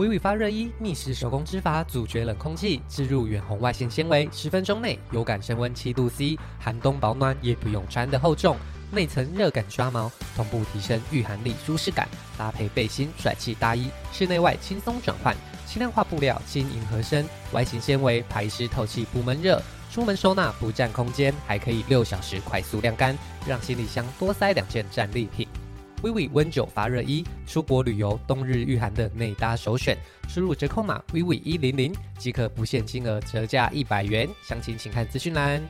微微发热衣密实手工织法，阻绝冷空气，置入远红外线纤维，十分钟内有感升温七度 C，寒冬保暖也不用穿得厚重。内层热感刷毛，同步提升御寒力舒适感，搭配背心帅气大衣，室内外轻松转换。轻量化布料，轻盈合身，外形纤维，排湿透气不闷热，出门收纳不占空间，还可以六小时快速晾干，让行李箱多塞两件战利品。微微温九发热衣，出国旅游冬日御寒的内搭首选。输入折扣码微微一零零即可不限金额折价一百元，详情请看资讯栏。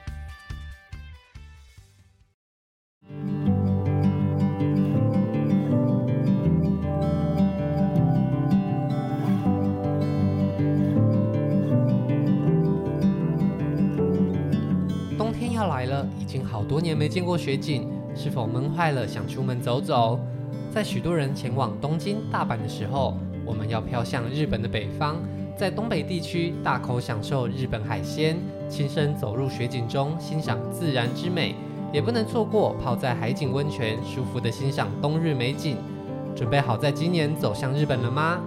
冬天要来了，已经好多年没见过雪景。是否闷坏了，想出门走走？在许多人前往东京、大阪的时候，我们要飘向日本的北方，在东北地区大口享受日本海鲜，亲身走入雪景中欣赏自然之美，也不能错过泡在海景温泉，舒服的欣赏冬日美景。准备好在今年走向日本了吗？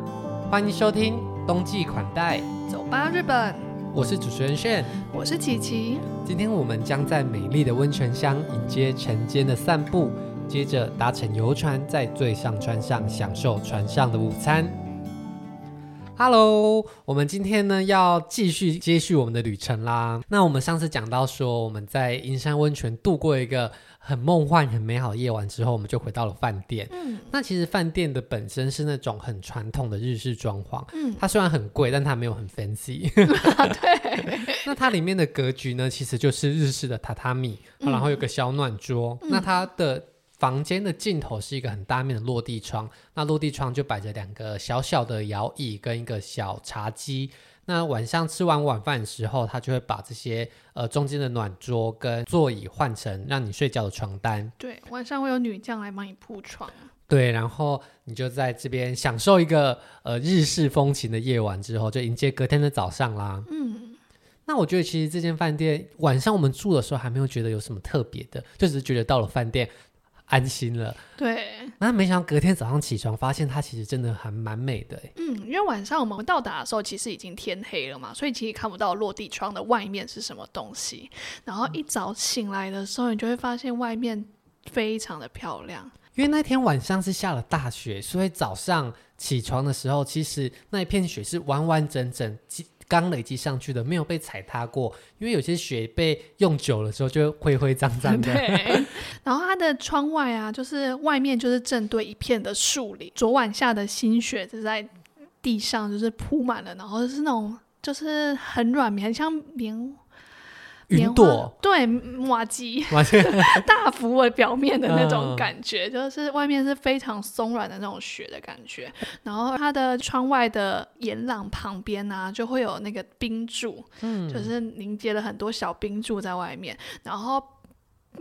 欢迎收听冬季款待，走吧日本。我是主持人炫，我是琪琪。今天我们将在美丽的温泉乡迎接晨间的散步，接着搭乘游船，在最上川上享受船上的午餐。Hello，我们今天呢要继续接续我们的旅程啦。那我们上次讲到说，我们在银山温泉度过一个。很梦幻、很美好的夜晚之后，我们就回到了饭店。嗯，那其实饭店的本身是那种很传统的日式装潢。嗯，它虽然很贵，但它没有很 fancy。对。那它里面的格局呢，其实就是日式的榻榻米，嗯、然后有个小暖桌。嗯、那它的房间的尽头是一个很大面的落地窗，那落地窗就摆着两个小小的摇椅跟一个小茶几。那晚上吃完晚饭的时候，他就会把这些呃中间的暖桌跟座椅换成让你睡觉的床单。对，晚上会有女将来帮你铺床。对，然后你就在这边享受一个呃日式风情的夜晚之后，就迎接隔天的早上啦。嗯，那我觉得其实这间饭店晚上我们住的时候还没有觉得有什么特别的，就只是觉得到了饭店。安心了，对。那没想到隔天早上起床，发现它其实真的还蛮美的。嗯，因为晚上我们到达的时候，其实已经天黑了嘛，所以其实看不到落地窗的外面是什么东西。然后一早醒来的时候，你就会发现外面非常的漂亮。因为那天晚上是下了大雪，所以早上起床的时候，其实那一片雪是完完整整。刚累积上去的，没有被踩踏过，因为有些雪被用久了之后就灰灰脏脏的。对。然后它的窗外啊，就是外面就是正对一片的树林，昨晚下的新雪就在地上就是铺满了，然后是那种就是很软绵，很像棉。云朵对，麻糬 大幅的表面的那种感觉，嗯、就是外面是非常松软的那种雪的感觉。然后它的窗外的岩廊旁边呢、啊，就会有那个冰柱，嗯，就是凝结了很多小冰柱在外面。然后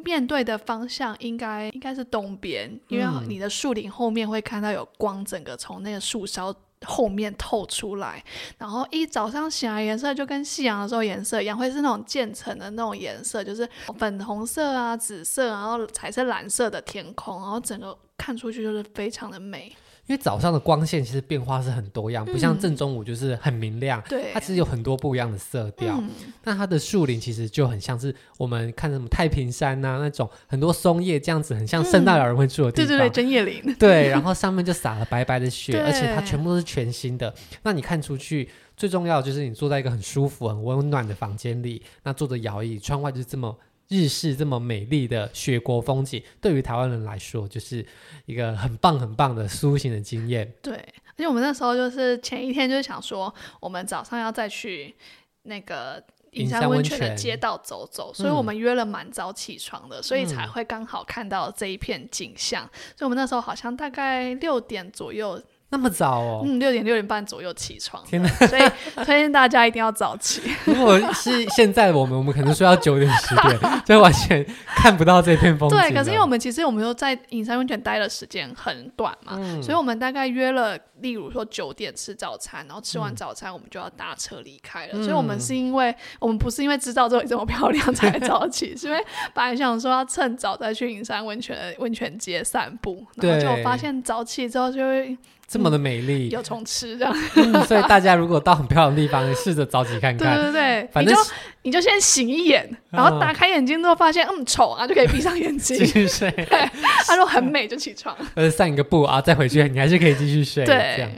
面对的方向应该应该是东边，因为你的树林后面会看到有光，整个从那个树梢。后面透出来，然后一早上醒来颜色就跟夕阳的时候颜色一样，会是那种渐层的那种颜色，就是粉红色啊、紫色，然后彩色、蓝色的天空，然后整个看出去就是非常的美。因为早上的光线其实变化是很多样，不像正中午就是很明亮。嗯、对，它其实有很多不一样的色调。嗯、那它的树林其实就很像是我们看什么太平山呐、啊、那种很多松叶这样子，很像圣诞老人会住的地方。嗯、对对对，针叶林。对，然后上面就撒了白白的雪，而且它全部都是全新的。那你看出去，最重要的就是你坐在一个很舒服、很温暖的房间里，那坐着摇椅，窗外就是这么。日式这么美丽的雪国风景，对于台湾人来说，就是一个很棒很棒的苏醒的经验。对，而且我们那时候就是前一天就是想说，我们早上要再去那个银山温泉的街道走走，所以我们约了蛮早起床的，嗯、所以才会刚好看到这一片景象。嗯、所以我们那时候好像大概六点左右。那么早哦，嗯，六点六点半左右起床，天哪！所以推荐大家一定要早起。如果是现在我们，我们可能睡到九点十点，就完全看不到这片风景。对，可是因为我们其实我们又在隐山温泉待的时间很短嘛，嗯、所以我们大概约了，例如说九点吃早餐，然后吃完早餐我们就要搭车离开了。嗯、所以我们是因为我们不是因为知道这里这么漂亮才早起，是因为本来想说要趁早再去银山温泉温泉街散步，然后就发现早起之后就会。这么的美丽，有虫吃这样、嗯。所以大家如果到很漂亮的地方，试着早起看看。对对对，反正你就你就先醒一眼，然后打开眼睛之后发现嗯丑啊，就可以闭上眼睛继续睡。他说很美就起床，呃散一个步啊，再回去你还是可以继续睡。对，这样。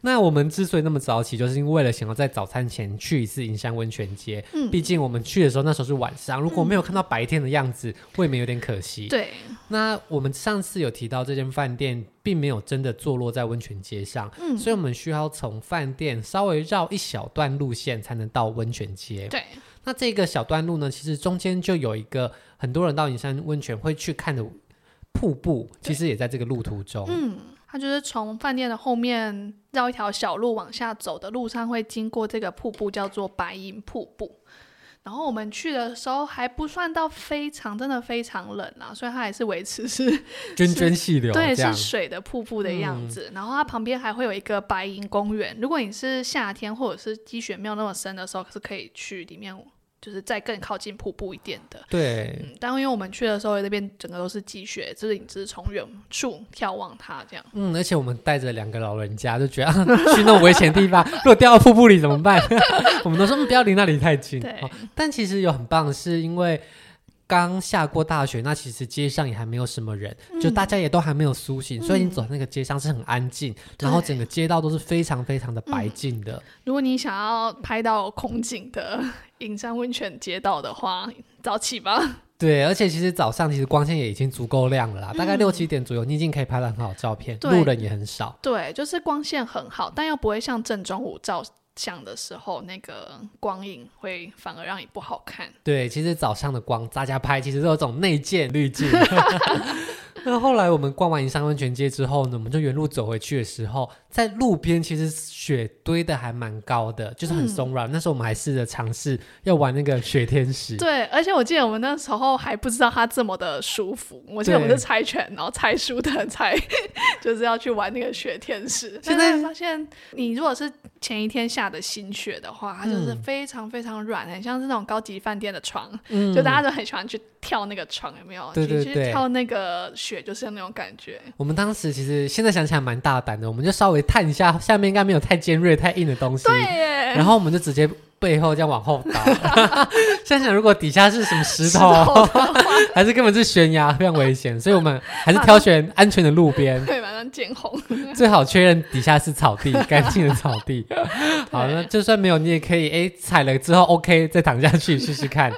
那我们之所以那么早起，就是因为为了想要在早餐前去一次银山温泉街。嗯，毕竟我们去的时候那时候是晚上，如果没有看到白天的样子，未免有点可惜。对。那我们上次有提到这间饭店并没有真的坐落在温泉街上，嗯，所以我们需要从饭店稍微绕一小段路线才能到温泉街。对。那这个小段路呢，其实中间就有一个很多人到银山温泉会去看的瀑布，其实也在这个路途中。嗯。它就是从饭店的后面绕一条小路往下走的路上，会经过这个瀑布，叫做白银瀑布。然后我们去的时候还不算到非常，真的非常冷啊，所以它还是维持是 涓涓细流，对，是水的瀑布的样子。嗯、然后它旁边还会有一个白银公园，如果你是夏天或者是积雪没有那么深的时候，是可以去里面。就是再更靠近瀑布一点的，对。嗯，但因为我们去的时候，那边整个都是积雪，就是你只是从远处眺望它这样。嗯，而且我们带着两个老人家，就觉得、啊、去那种危险的地方，如果掉到瀑布里怎么办？我们都说不要离那里太近。对、哦。但其实有很棒的是，因为。刚下过大雪，那其实街上也还没有什么人，嗯、就大家也都还没有苏醒，嗯、所以你走在那个街上是很安静，嗯、然后整个街道都是非常非常的白净的、嗯。如果你想要拍到空景的银山温泉街道的话，早起吧。对，而且其实早上其实光线也已经足够亮了啦，嗯、大概六七点左右，你已经可以拍到很好的照片，路人也很少。对，就是光线很好，但又不会像正中午照。想的时候，那个光影会反而让你不好看。对，其实早上的光，大家拍其实都有种内建滤镜。那后来我们逛完银山温泉街之后呢，我们就原路走回去的时候，在路边其实雪堆的还蛮高的，就是很松软。嗯、那时候我们还试着尝试要玩那个雪天使。对，而且我记得我们那时候还不知道它这么的舒服。我记得我们是猜拳，然后猜输的人猜，就是要去玩那个雪天使。现在发现，你如果是前一天下的新雪的话，它就是非常非常软，很像是那种高级饭店的床，嗯、就大家都很喜欢去跳那个床，有没有？对对对，去跳那个雪就是那种感觉。我们当时其实现在想起来蛮大胆的，我们就稍微探一下下面应该没有太尖锐、太硬的东西，对耶。然后我们就直接背后这样往后倒。想想如果底下是什么石头，石头 还是根本是悬崖，非常危险，所以我们还是挑选安全的路边。对，马上见红。最好确认底下是草地，干净的草地。好，那就算没有，你也可以哎踩了之后 OK，再躺下去试试看。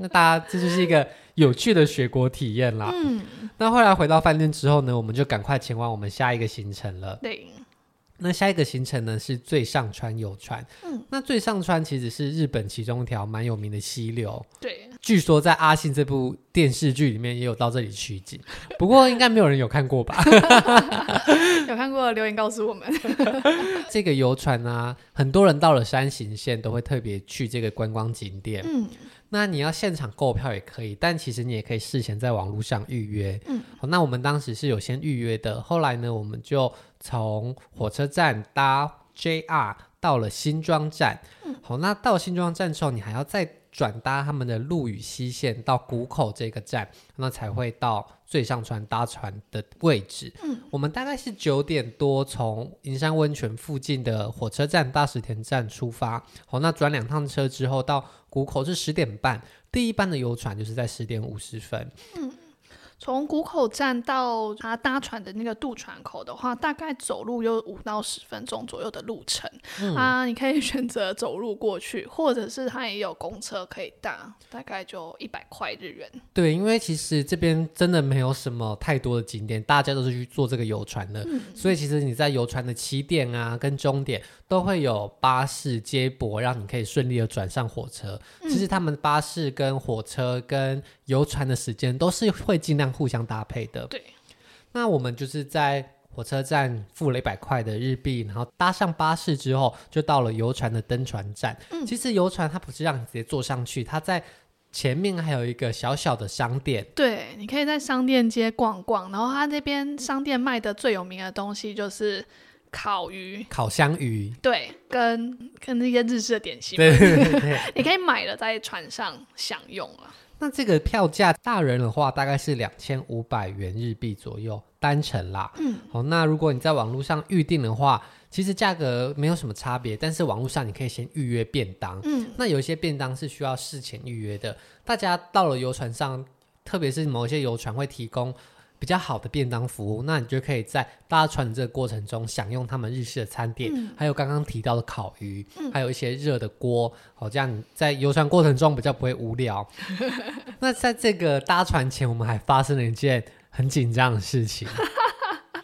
那大家这就是一个有趣的雪国体验啦。嗯。那后来回到饭店之后呢，我们就赶快前往我们下一个行程了。对。那下一个行程呢是最上川游船。嗯，那最上川其实是日本其中一条蛮有名的溪流。对，据说在阿信这部电视剧里面也有到这里取景，不过应该没有人有看过吧？有看过留言告诉我们。这个游船啊，很多人到了山形县都会特别去这个观光景点。嗯。那你要现场购票也可以，但其实你也可以事前在网络上预约。嗯，好，那我们当时是有先预约的，后来呢，我们就从火车站搭 JR 到了新庄站。嗯，好，那到新庄站之后，你还要再转搭他们的陆羽西线到谷口这个站，那才会到最上船搭船的位置。嗯，我们大概是九点多从银山温泉附近的火车站大石田站出发。好，那转两趟车之后到。谷口是十点半，第一班的游船就是在十点五十分。嗯。从谷口站到他搭船的那个渡船口的话，大概走路有五到十分钟左右的路程。嗯、啊，你可以选择走路过去，或者是他也有公车可以搭，大概就一百块日元。对，因为其实这边真的没有什么太多的景点，大家都是去坐这个游船的，嗯、所以其实你在游船的起点啊跟终点都会有巴士接驳，让你可以顺利的转上火车。嗯、其实他们巴士跟火车跟游船的时间都是会尽量。互相搭配的。对，那我们就是在火车站付了一百块的日币，然后搭上巴士之后，就到了游船的登船站。嗯，其实游船它不是让你直接坐上去，它在前面还有一个小小的商店。对，你可以在商店街逛逛，然后它那边商店卖的最有名的东西就是烤鱼、烤香鱼。对，跟跟那些日式的点心。对对对，你可以买了在船上享用了。那这个票价，大人的话大概是两千五百元日币左右单程啦。嗯，好，那如果你在网络上预定的话，其实价格没有什么差别，但是网络上你可以先预约便当。嗯，那有一些便当是需要事前预约的。大家到了游船上，特别是某一些游船会提供比较好的便当服务，那你就可以在搭船的这个过程中享用他们日式的餐点，嗯、还有刚刚提到的烤鱼，嗯、还有一些热的锅，好，这样在游船过程中比较不会无聊。那在这个搭船前，我们还发生了一件很紧张的事情。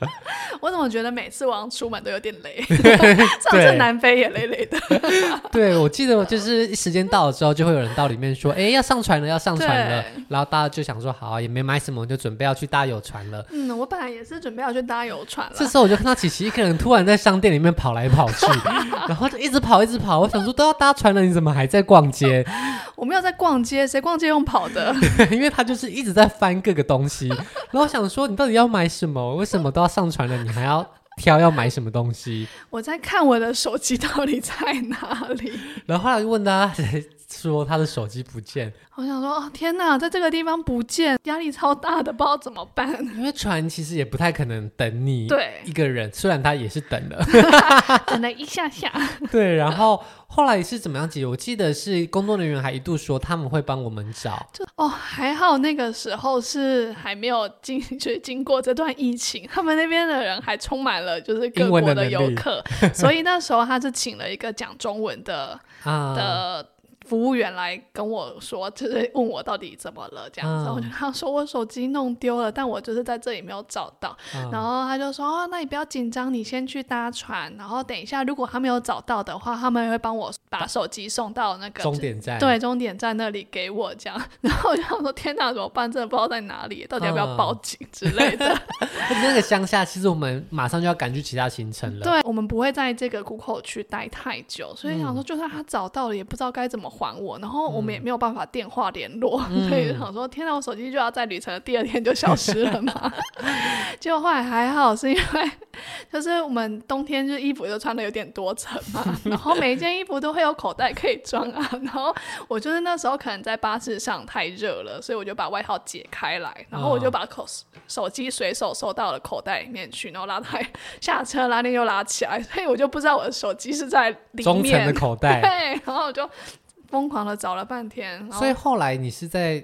我怎么觉得每次我出门都有点累？上次南非也累累的。对，我记得就是时间到了之后，就会有人到里面说：“哎，要上船了，要上船了。”然后大家就想说：“好，也没买什么，就准备要去搭游船了。”嗯，我本来也是准备要去搭游船了。这时候我就看到琪琪一个人突然在商店里面跑来跑去，然后就一直跑一直跑。我想说都要搭船了，你怎么还在逛街？我没有在逛街，谁逛街用跑的？因为他就是一直在翻各个东西，然后我想说你到底要买什么？为什么都要上传了？你还要挑要买什么东西？我在看我的手机到底在哪里。然后后来就问他，说他的手机不见。我想说，哦，天哪，在这个地方不见，压力超大的，不知道怎么办。因为船其实也不太可能等你对一个人，虽然他也是等了，等了一下下。对，然后后来是怎么样解决？我记得是工作人员还一度说他们会帮我们找。就哦，还好那个时候是还没有经，就是经过这段疫情，他们那边的人还充满了就是各国的游客，所以那时候他是请了一个讲中文的、啊、的。服务员来跟我说，就是问我到底怎么了这样子，嗯、我就跟他说我手机弄丢了，但我就是在这里没有找到。嗯、然后他就说哦，那你不要紧张，你先去搭船，然后等一下如果他没有找到的话，他们会帮我把手机送到那个终点站，对，终点站那里给我这样。然后我就想说天哪，怎么办？真的不知道在哪里，到底要不要报警之类的。嗯、那个乡下，其实我们马上就要赶去其他行程了。对，我们不会在这个谷口区待太久，所以想说，就算他找到了，也不知道该怎么。还我，然后我们也没有办法电话联络，嗯、所以就想说，天哪，我手机就要在旅程的第二天就消失了嘛？结果后来还好，是因为就是我们冬天就衣服就穿的有点多层嘛，然后每一件衣服都会有口袋可以装啊。然后我就是那时候可能在巴士上太热了，所以我就把外套解开来，然后我就把口手机随手收到了口袋里面去，然后拉开下车拉链又拉起来，所以我就不知道我的手机是在里面的口袋，对，然后我就。疯狂的找了半天，所以后来你是在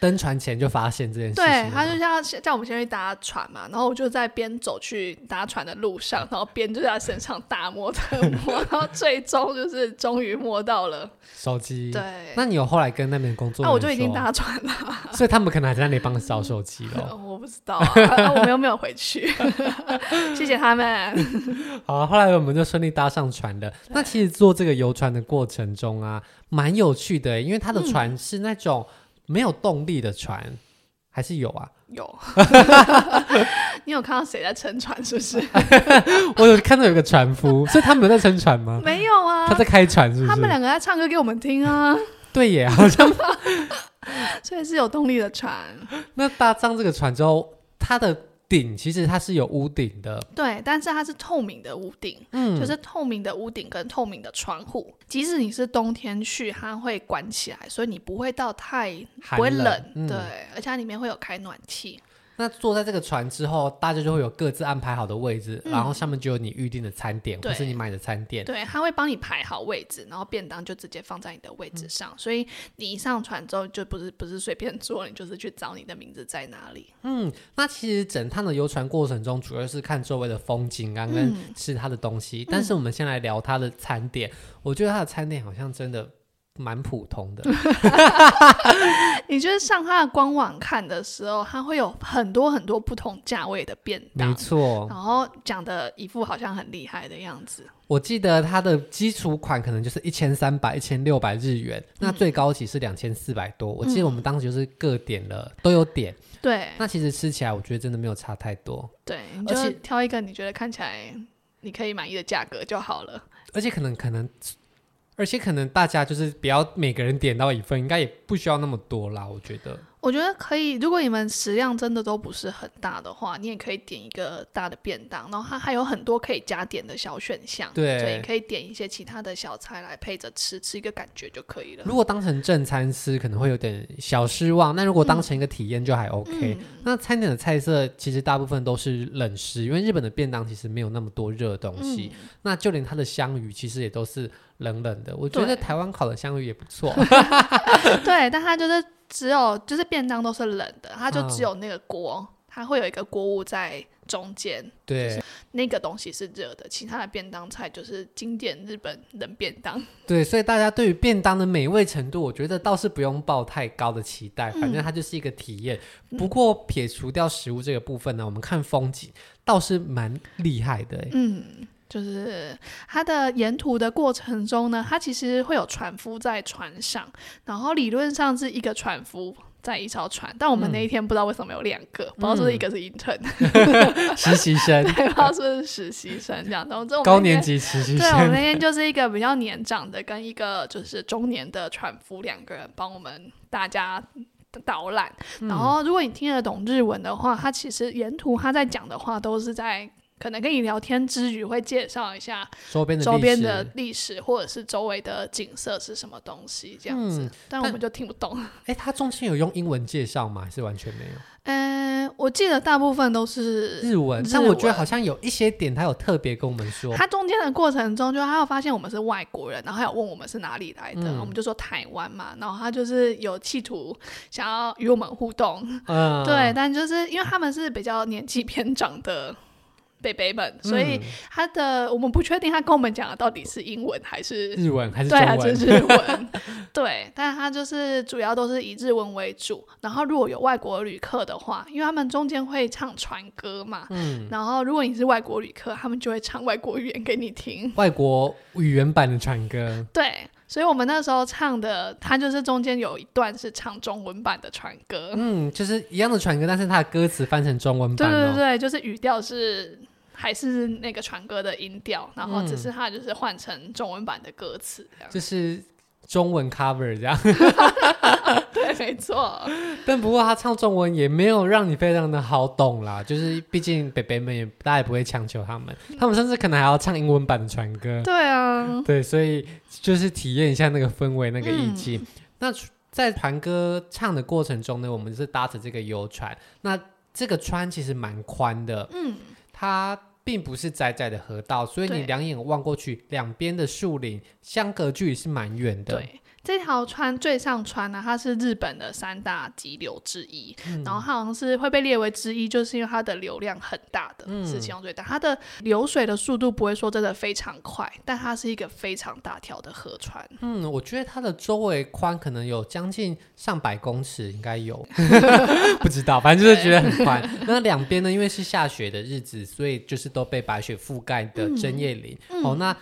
登船前就发现这件事情。对，他就叫叫我们先去搭船嘛，然后我就在边走去搭船的路上，然后边就在身上大摸特摸，然后最终就是终于摸到了手机。对，那你有后来跟那边工作？那我就已经搭船了，所以他们可能还在那里帮你找手机了。我不知道，啊，我们又没有回去。谢谢他们。好，后来我们就顺利搭上船了。那其实坐这个游船的过程中啊。蛮有趣的，因为它的船是那种没有动力的船，嗯、还是有啊？有，你有看到谁在撑船？是不是？我有看到有个船夫，所以他们有在撑船吗？没有啊，他在开船，是不是？他们两个在唱歌给我们听啊。对耶，好像，所以是有动力的船。那搭上这个船之后，它的。顶其实它是有屋顶的，对，但是它是透明的屋顶，嗯，就是透明的屋顶跟透明的窗户，即使你是冬天去，它会关起来，所以你不会到太不会冷，对，而且它里面会有开暖气。那坐在这个船之后，大家就会有各自安排好的位置，嗯、然后上面就有你预定的餐点，或是你买的餐点。对，他会帮你排好位置，然后便当就直接放在你的位置上，嗯、所以你一上船之后就不是不是随便坐，你就是去找你的名字在哪里。嗯，那其实整趟的游船过程中，主要是看周围的风景啊，跟吃它的东西。嗯、但是我们先来聊它的餐点，嗯、我觉得它的餐点好像真的。蛮普通的，你就是上他的官网看的时候，它会有很多很多不同价位的便当，没错。然后讲的一副好像很厉害的样子。我记得它的基础款可能就是一千三百、一千六百日元，嗯、那最高级是两千四百多。我记得我们当时就是各点了，嗯、都有点。对，那其实吃起来我觉得真的没有差太多。对，你就挑一个你觉得看起来你可以满意的价格就好了。而且可能可能。而且可能大家就是不要每个人点到一份，应该也不需要那么多啦。我觉得，我觉得可以，如果你们食量真的都不是很大的话，你也可以点一个大的便当，然后它还有很多可以加点的小选项，对，所以你可以点一些其他的小菜来配着吃，吃一个感觉就可以了。如果当成正餐吃，可能会有点小失望，那如果当成一个体验就还 OK。嗯、那餐点的菜色其实大部分都是冷食，因为日本的便当其实没有那么多热东西，嗯、那就连它的香鱼其实也都是冷冷的。我觉得台湾烤的香鱼也不错 对，但它就是。只有就是便当都是冷的，它就只有那个锅，哦、它会有一个锅物在中间，对，那个东西是热的，其他的便当菜就是经典日本冷便当。对，所以大家对于便当的美味程度，我觉得倒是不用抱太高的期待，反正它就是一个体验。嗯、不过撇除掉食物这个部分呢，我们看风景倒是蛮厉害的。嗯。就是它的沿途的过程中呢，它其实会有船夫在船上，然后理论上是一个船夫在一艘船，但我们那一天不知道为什么有两个，嗯、不知道是不是一个是 intern、嗯、实习生，对，不知道是不是实习生这样。然后这种高年级实习生，对，我们那天就是一个比较年长的跟一个就是中年的船夫两个人帮我们大家导览。嗯、然后如果你听得懂日文的话，他其实沿途他在讲的话都是在。可能跟你聊天之余，会介绍一下周边的周边的历史，或者是周围的景色是什么东西这样子，嗯、但我们就听不懂。哎，他中间有用英文介绍吗？还是完全没有？嗯，我记得大部分都是日文，但我觉得好像有一些点他有特别跟我们说。他中间的过程中，就他有发现我们是外国人，然后还有问我们是哪里来的，嗯、我们就说台湾嘛，然后他就是有企图想要与我们互动，嗯，对，但就是因为他们是比较年纪偏长的。北北们，所以他的、嗯、我们不确定他跟我们讲的到底是英文还是日文还是？对，还是日文。对，但是他就是主要都是以日文为主。然后如果有外国旅客的话，因为他们中间会唱船歌嘛，嗯，然后如果你是外国旅客，他们就会唱外国语言给你听，外国语言版的船歌。对，所以我们那时候唱的，他就是中间有一段是唱中文版的船歌，嗯，就是一样的船歌，但是他的歌词翻成中文版，哦，对对对，就是语调是。还是那个船歌的音调，然后只是它就是换成中文版的歌词，这样、嗯、就是中文 cover 这样。对，没错。但不过他唱中文也没有让你非常的好懂啦，就是毕竟北北们也大家也不会强求他们，他们甚至可能还要唱英文版的船歌。对啊，对，所以就是体验一下那个氛围、那个意境。嗯、那在船歌唱的过程中呢，我们是搭着这个游船，那这个船其实蛮宽的，嗯，它。并不是窄窄的河道，所以你两眼望过去，两边的树林相隔距离是蛮远的。对。这条川最上川呢，它是日本的三大急流之一，嗯、然后它好像是会被列为之一，就是因为它的流量很大的，嗯、是其中最大。它的流水的速度不会说真的非常快，但它是一个非常大条的河川。嗯，我觉得它的周围宽可能有将近上百公尺，应该有，不知道，反正就是觉得很宽。那两边呢，因为是下雪的日子，所以就是都被白雪覆盖的针叶林。嗯、哦，那。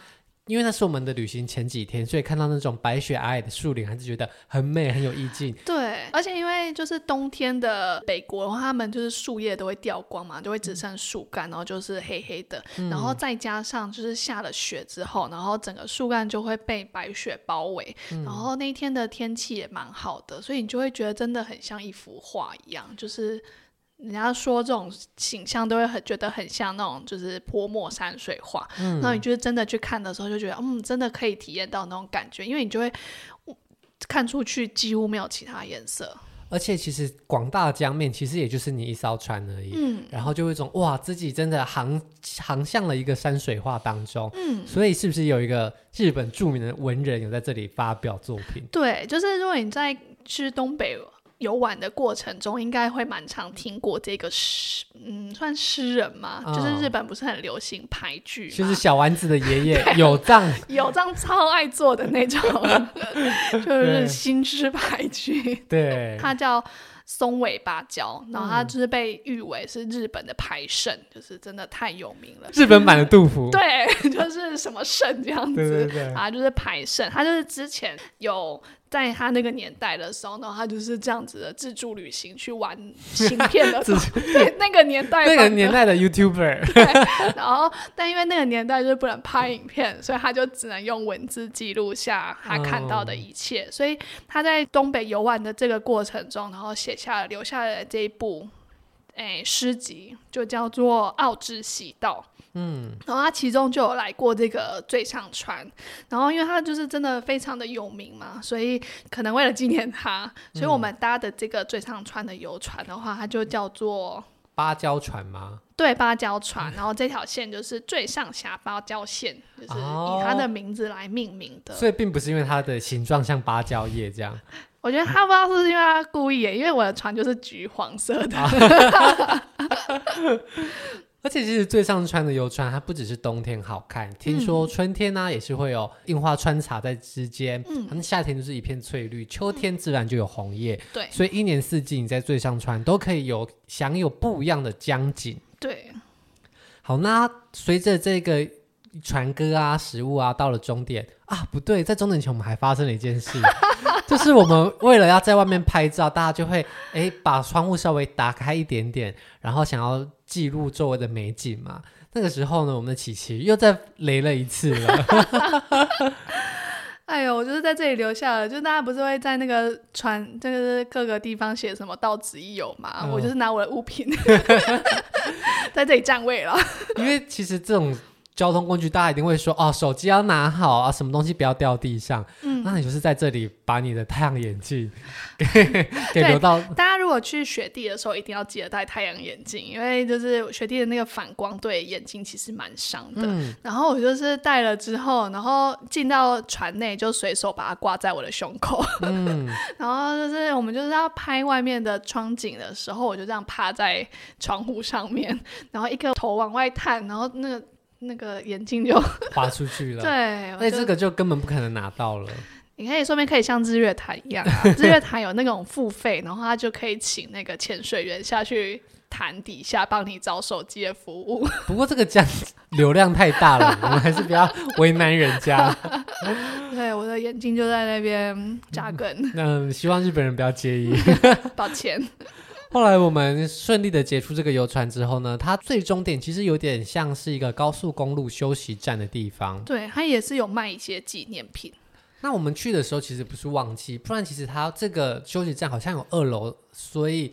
因为那是我们的旅行前几天，所以看到那种白雪皑皑的树林，还是觉得很美，很有意境。对，而且因为就是冬天的北国，的话他们就是树叶都会掉光嘛，就会只剩树干，然后就是黑黑的。嗯、然后再加上就是下了雪之后，然后整个树干就会被白雪包围。嗯、然后那一天的天气也蛮好的，所以你就会觉得真的很像一幅画一样，就是。人家说这种形象都会很觉得很像那种就是泼墨山水画，嗯，那你就是真的去看的时候就觉得，嗯，真的可以体验到那种感觉，因为你就会看出去几乎没有其他颜色，而且其实广大的江面其实也就是你一艘船而已，嗯，然后就会一种哇，自己真的航航向了一个山水画当中，嗯，所以是不是有一个日本著名的文人有在这里发表作品？对，就是如果你在去东北。游玩的过程中，应该会蛮常听过这个诗，嗯，算诗人嘛，哦、就是日本不是很流行俳句，就是小丸子的爷爷 有藏，有藏超爱做的那种，就是新诗俳句，对，他叫。松尾芭蕉，然后他就是被誉为是日本的排圣，嗯、就是真的太有名了。日本版的杜甫，对，就是什么圣这样子，对对对，啊，就是排圣。他就是之前有在他那个年代的时候呢，他就是这样子的自助旅行去玩芯片的，对 那个年代那个年代的 YouTuber。对，然后但因为那个年代就是不能拍影片，所以他就只能用文字记录下他看到的一切。哦、所以他在东北游玩的这个过程中，然后写下了留下了这一部诶诗集，就叫做《奥之喜道》。嗯，然后他其中就有来过这个最上川，然后因为他就是真的非常的有名嘛，所以可能为了纪念他，所以我们搭的这个最上川的游船的话，它就叫做芭蕉船吗？对，芭蕉船。然后这条线就是最上峡芭蕉线，就是以它的名字来命名的。哦，所以并不是因为它的形状像芭蕉叶这样。我觉得他不知道是不是因为他故意，因为我的船就是橘黄色的。而且其实最上川的游船，它不只是冬天好看，听说春天呢、也是会有樱花穿插在之间，嗯，夏天就是一片翠绿，秋天自然就有红叶，嗯、对，所以一年四季你在最上川都可以有享有不一样的江景。对，好，那随着这个船歌啊、食物啊到了终点啊，不对，在终点前我们还发生了一件事，就是我们为了要在外面拍照，大家就会哎把窗户稍微打开一点点，然后想要。记录周围的美景嘛，那个时候呢，我们的琪琪又再雷了一次了。哎呦，我就是在这里留下了，就大家不是会在那个船，就是各个地方写什么“到此一游”嘛，嗯、我就是拿我的物品 在这里占位了。因为其实这种。交通工具，大家一定会说哦，手机要拿好啊，什么东西不要掉地上。嗯，那你就是在这里把你的太阳眼镜给 给留到。大家如果去雪地的时候，一定要记得戴太阳眼镜，因为就是雪地的那个反光对眼睛其实蛮伤的。嗯，然后我就是戴了之后，然后进到船内就随手把它挂在我的胸口。嗯，然后就是我们就是要拍外面的窗景的时候，我就这样趴在窗户上面，然后一个头往外探，然后那个。那个眼镜就 滑出去了，对，那这个就根本不可能拿到了。你可以说不定可以像日月潭一样啊，日月潭有那种付费，然后他就可以请那个潜水员下去潭底下帮你找手机的服务。不过这个这样流量太大了，我们还是不要为难人家。对，我的眼睛就在那边扎根。那希望日本人不要介意，抱歉。后来我们顺利的结束这个游船之后呢，它最终点其实有点像是一个高速公路休息站的地方。对，它也是有卖一些纪念品。那我们去的时候其实不是旺季，不然其实它这个休息站好像有二楼，所以。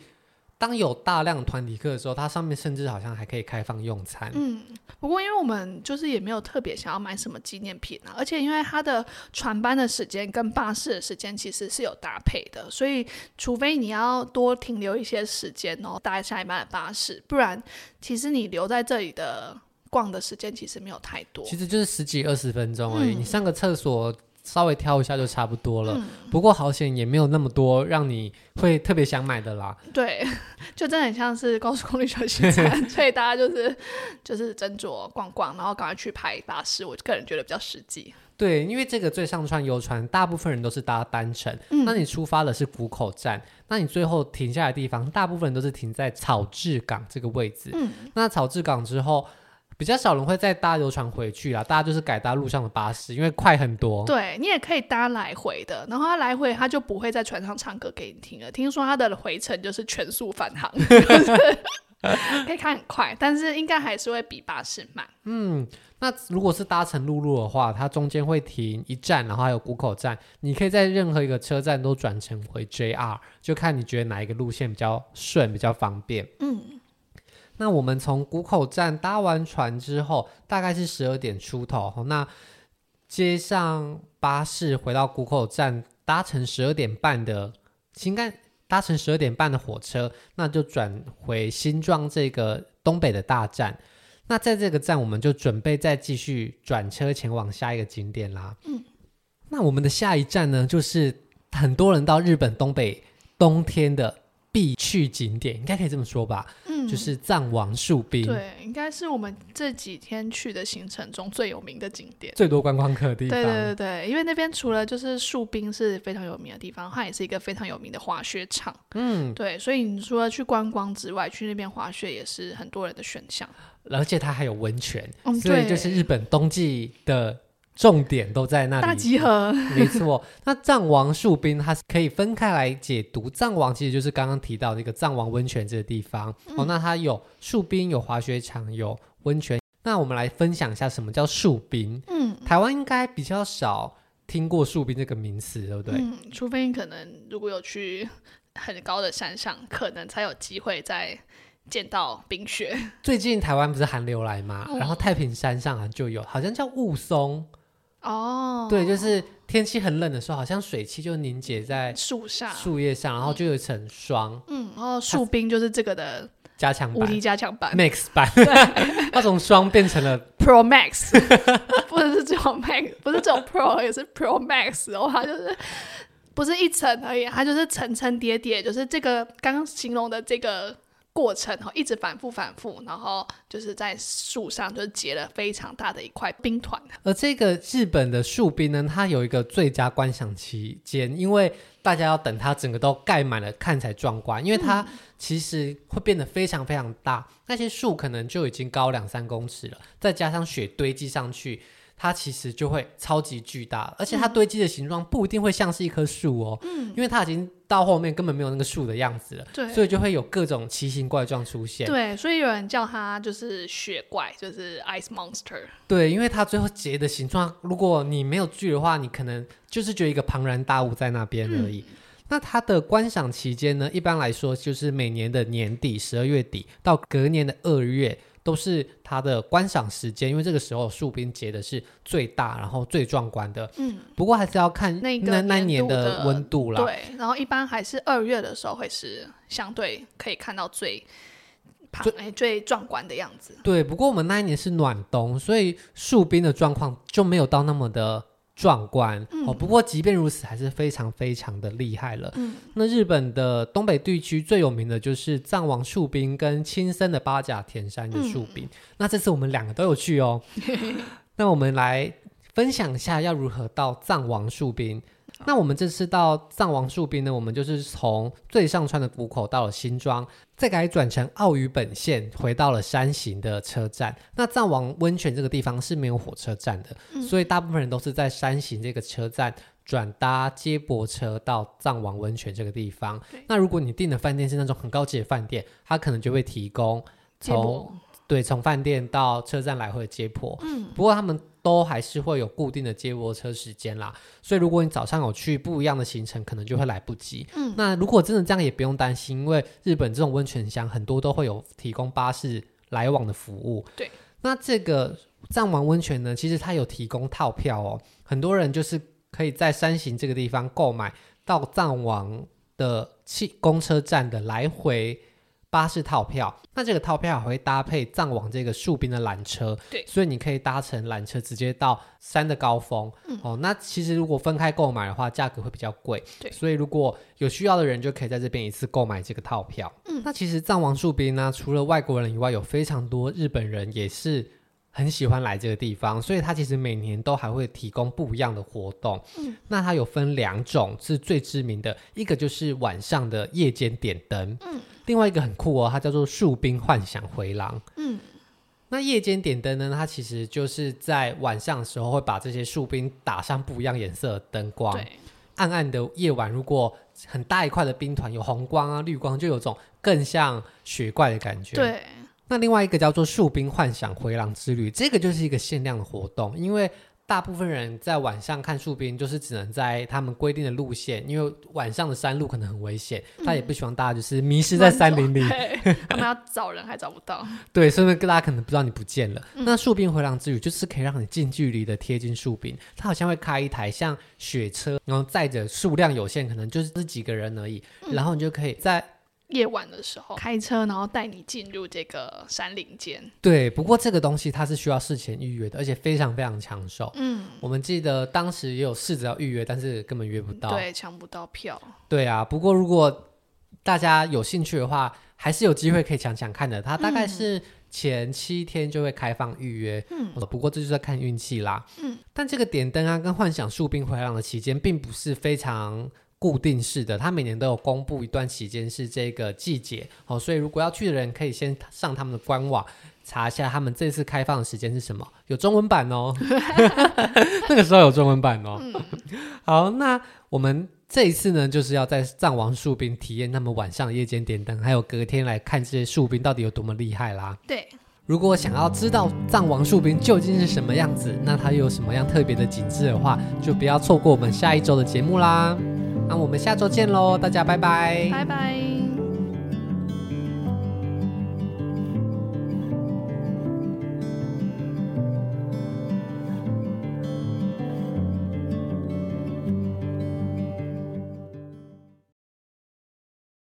当有大量团体课的时候，它上面甚至好像还可以开放用餐。嗯，不过因为我们就是也没有特别想要买什么纪念品啊，而且因为它的船班的时间跟巴士的时间其实是有搭配的，所以除非你要多停留一些时间哦，搭下一班的巴士，不然其实你留在这里的逛的时间其实没有太多，其实就是十几二十分钟而已。嗯，你上个厕所。稍微挑一下就差不多了，嗯、不过好险也没有那么多让你会特别想买的啦。对，就真的很像是高速公路休息站，所以大家就是就是斟酌逛逛，然后赶快去排巴士。我个人觉得比较实际。对，因为这个最上川游船，大部分人都是搭单程。嗯、那你出发的是谷口站，那你最后停下来的地方，大部分人都是停在草志港这个位置。嗯，那草志港之后。比较少人会再搭游船回去啦，大家就是改搭路上的巴士，因为快很多。对，你也可以搭来回的，然后他来回他就不会在船上唱歌给你听了。听说他的回程就是全速返航，可以开很快，但是应该还是会比巴士慢。嗯，那如果是搭乘陆路的话，它中间会停一站，然后还有谷口站，你可以在任何一个车站都转乘回 JR，就看你觉得哪一个路线比较顺，比较方便。嗯。那我们从谷口站搭完船之后，大概是十二点出头。那接上巴士回到谷口站，搭乘十二点半的新干，搭乘十二点半的火车，那就转回新庄这个东北的大站。那在这个站，我们就准备再继续转车前往下一个景点啦。嗯，那我们的下一站呢，就是很多人到日本东北冬天的必去景点，应该可以这么说吧。就是藏王树冰，对，应该是我们这几天去的行程中最有名的景点，最多观光客的地方。对对对对，因为那边除了就是树冰是非常有名的地方，它也是一个非常有名的滑雪场。嗯，对，所以你除了去观光之外，去那边滑雪也是很多人的选项。而且它还有温泉，嗯，所以就是日本冬季的重点都在那里。大集合，没错。那藏王树冰它是可以分开来解读，藏王其实就是刚刚提到的一个藏王温泉这个地方。嗯、哦，那它有树冰，有滑雪场，有温泉。那我们来分享一下什么叫树冰。嗯，台湾应该比较少听过树冰这个名词，对不对？嗯，除非你可能如果有去很高的山上，可能才有机会在。见到冰雪，最近台湾不是寒流来吗？嗯、然后太平山上啊就有，好像叫雾凇哦。对，就是天气很冷的时候，好像水汽就凝结在树上、树叶上，然后就有一层霜。嗯，然后树冰就是这个的加强版、无敌加强版、Max 版。对，它从霜变成了 Pro Max，不是只有 Max，不是只有 Pro，也是 Pro Max 哦。它就是不是一层而已，它就是层层叠叠，就是这个刚刚形容的这个。过程哈，一直反复反复，然后就是在树上就结了非常大的一块冰团。而这个日本的树冰呢，它有一个最佳观赏期间，因为大家要等它整个都盖满了看才壮观，因为它其实会变得非常非常大，嗯、那些树可能就已经高两三公尺了，再加上雪堆积上去。它其实就会超级巨大，而且它堆积的形状不一定会像是一棵树哦，嗯，因为它已经到后面根本没有那个树的样子了，对，所以就会有各种奇形怪状出现，对，所以有人叫它就是雪怪，就是 ice monster，对，因为它最后结的形状，如果你没有锯的话，你可能就是觉得一个庞然大物在那边而已。嗯、那它的观赏期间呢，一般来说就是每年的年底十二月底到隔年的二月。都是它的观赏时间，因为这个时候树冰结的是最大，然后最壮观的。嗯，不过还是要看那那那年的温度啦。对，然后一般还是二月的时候会是相对可以看到最最哎最壮观的样子。对，不过我们那一年是暖冬，所以树冰的状况就没有到那么的。壮观、嗯、哦，不过即便如此，还是非常非常的厉害了。嗯，那日本的东北地区最有名的就是藏王树冰跟亲生的八甲田山的树冰。嗯、那这次我们两个都有去哦。那我们来分享一下要如何到藏王树冰。那我们这次到藏王树冰呢，我们就是从最上川的谷口到了新庄，再改转乘奥羽本线回到了山形的车站。那藏王温泉这个地方是没有火车站的，嗯、所以大部分人都是在山形这个车站转搭接驳车到藏王温泉这个地方。那如果你订的饭店是那种很高级的饭店，它可能就会提供从对从饭店到车站来回接驳。嗯，不过他们。都还是会有固定的接驳车时间啦，所以如果你早上有去不一样的行程，可能就会来不及。嗯，那如果真的这样也不用担心，因为日本这种温泉乡很多都会有提供巴士来往的服务。对，那这个藏王温泉呢，其实它有提供套票哦，很多人就是可以在山形这个地方购买到藏王的汽公车站的来回。巴士套票，那这个套票还会搭配藏王这个树冰的缆车，对，所以你可以搭乘缆车直接到山的高峰。嗯、哦，那其实如果分开购买的话，价格会比较贵。对，所以如果有需要的人，就可以在这边一次购买这个套票。嗯，那其实藏王树冰呢，除了外国人以外，有非常多日本人也是很喜欢来这个地方，所以它其实每年都还会提供不一样的活动。嗯，那它有分两种是最知名的，一个就是晚上的夜间点灯。嗯。另外一个很酷哦，它叫做树冰幻想回廊。嗯，那夜间点灯呢？它其实就是在晚上的时候会把这些树冰打上不一样颜色的灯光。对，暗暗的夜晚，如果很大一块的冰团有红光啊、绿光，就有种更像雪怪的感觉。对。那另外一个叫做树冰幻想回廊之旅，这个就是一个限量的活动，因为。大部分人在晚上看树冰，就是只能在他们规定的路线，因为晚上的山路可能很危险，嗯、他也不希望大家就是迷失在山林里，他们要找人还找不到。对，所以大家可能不知道你不见了。嗯、那树冰回廊之旅就是可以让你近距离的贴近树冰，它好像会开一台像雪车，然后载着数量有限，可能就是这几个人而已，嗯、然后你就可以在。夜晚的时候开车，然后带你进入这个山林间。对，不过这个东西它是需要事前预约的，而且非常非常抢手。嗯，我们记得当时也有试着要预约，但是根本约不到。对，抢不到票。对啊，不过如果大家有兴趣的话，还是有机会可以抢抢看的。它大概是前七天就会开放预约。嗯，不过这就是要看运气啦。嗯，但这个点灯啊，跟幻想树冰回廊的期间，并不是非常固定式的，它每年都有公布一段期间是这个季节哦，所以如果要去的人可以先上他们的官网查一下，他们这次开放的时间是什么，有中文版哦，那个时候有中文版哦。嗯、好，那我们这一次呢，就是要在藏王树冰体验他们晚上夜间点灯，还有隔天来看这些树冰到底有多么厉害啦。对。如果想要知道藏王树冰究竟是什么样子，那它又有什么样特别的景致的话，就不要错过我们下一周的节目啦。那我们下周见喽，大家拜拜，拜拜。